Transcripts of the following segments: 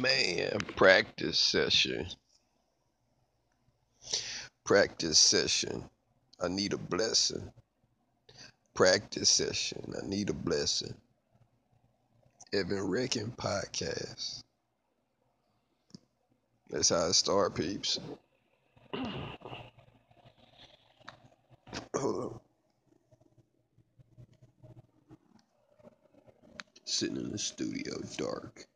Man, practice session. Practice session. I need a blessing. Practice session. I need a blessing. Evan Reckon podcast. That's how it start, peeps. Sitting in the studio, dark.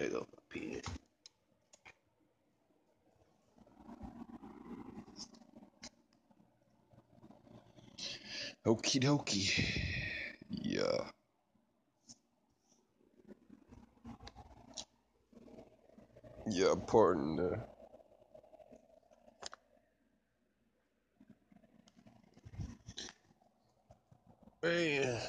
On my pen. Okie dokie. Yeah. Yeah, pardon the man.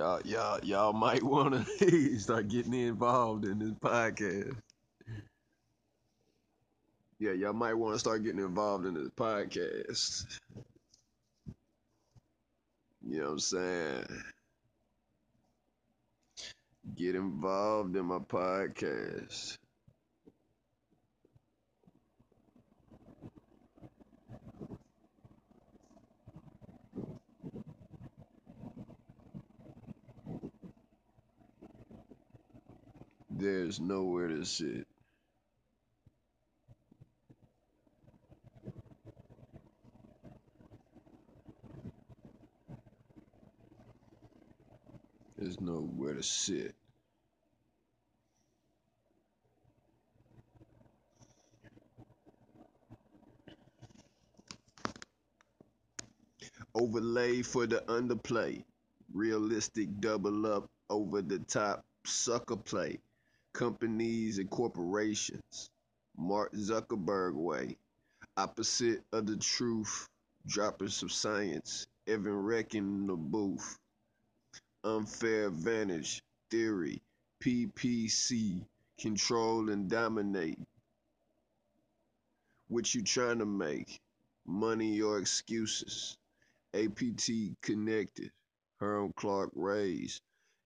Y'all, y'all, y'all might want to start getting involved in this podcast. Yeah, y'all might want to start getting involved in this podcast. You know what I'm saying? Get involved in my podcast. There's nowhere to sit. There's nowhere to sit. Overlay for the underplay. Realistic double up over the top sucker play. Companies and corporations. Mark Zuckerberg way. Opposite of the truth. Droppers of science. Evan Reckon in the booth. Unfair advantage. Theory. PPC. Control and dominate. What you trying to make? Money or excuses? APT connected. Herm Clark Rays.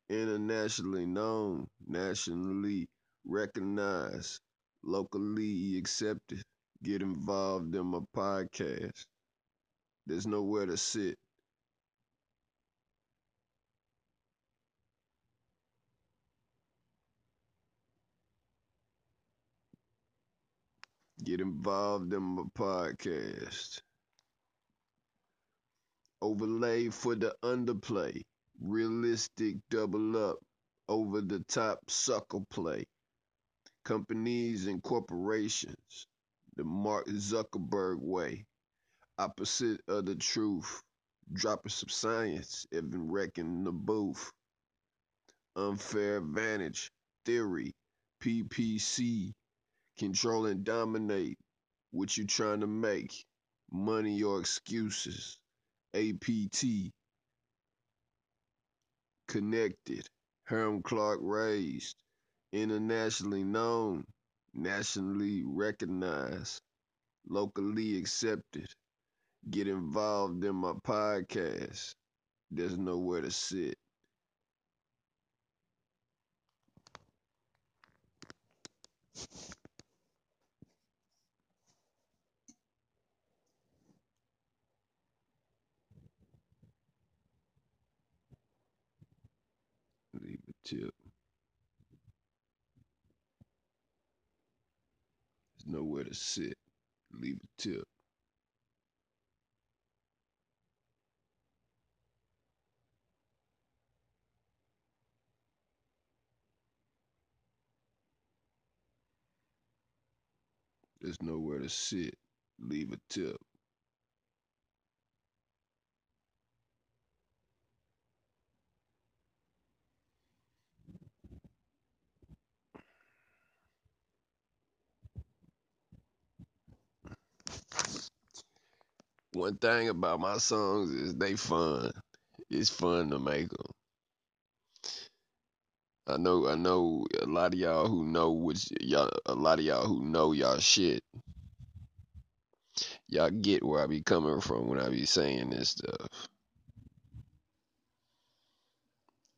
Internationally known, nationally recognized, locally accepted. Get involved in my podcast. There's nowhere to sit. Get involved in my podcast. Overlay for the underplay. Realistic double up. Over the top sucker play. Companies and corporations. The Mark Zuckerberg way. Opposite of the truth. Dropping some science. Even wrecking the booth. Unfair advantage. Theory. PPC. Control and dominate. What you trying to make? Money or excuses? APT. Connected. Herm Clark raised. Internationally known. Nationally recognized. Locally accepted. Get involved in my podcast. There's nowhere to sit. Tip. There's nowhere to sit. Leave a tip. There's nowhere to sit. Leave a tip. One thing about my songs is they fun. It's fun to make them. I know, I know a lot of y'all who know which y'all, a lot of y'all who know y'all shit. Y'all get where I be coming from when I be saying this stuff.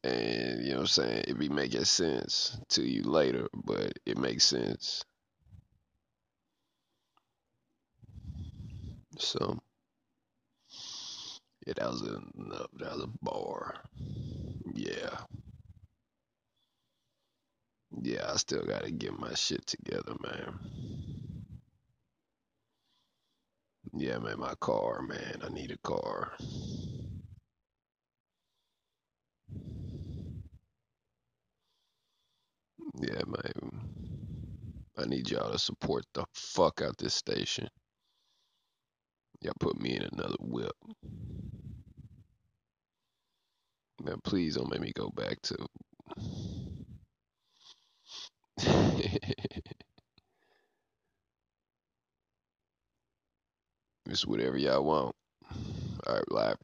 And you know what I'm saying? It be making sense to you later, but it makes sense. So that was a that was a bar. Yeah. Yeah, I still gotta get my shit together, man. Yeah, man, my car, man. I need a car. Yeah, man. I need y'all to support the fuck out this station. Y'all put me in another whip. Man, please don't make me go back to. it's whatever y'all want. All right, live.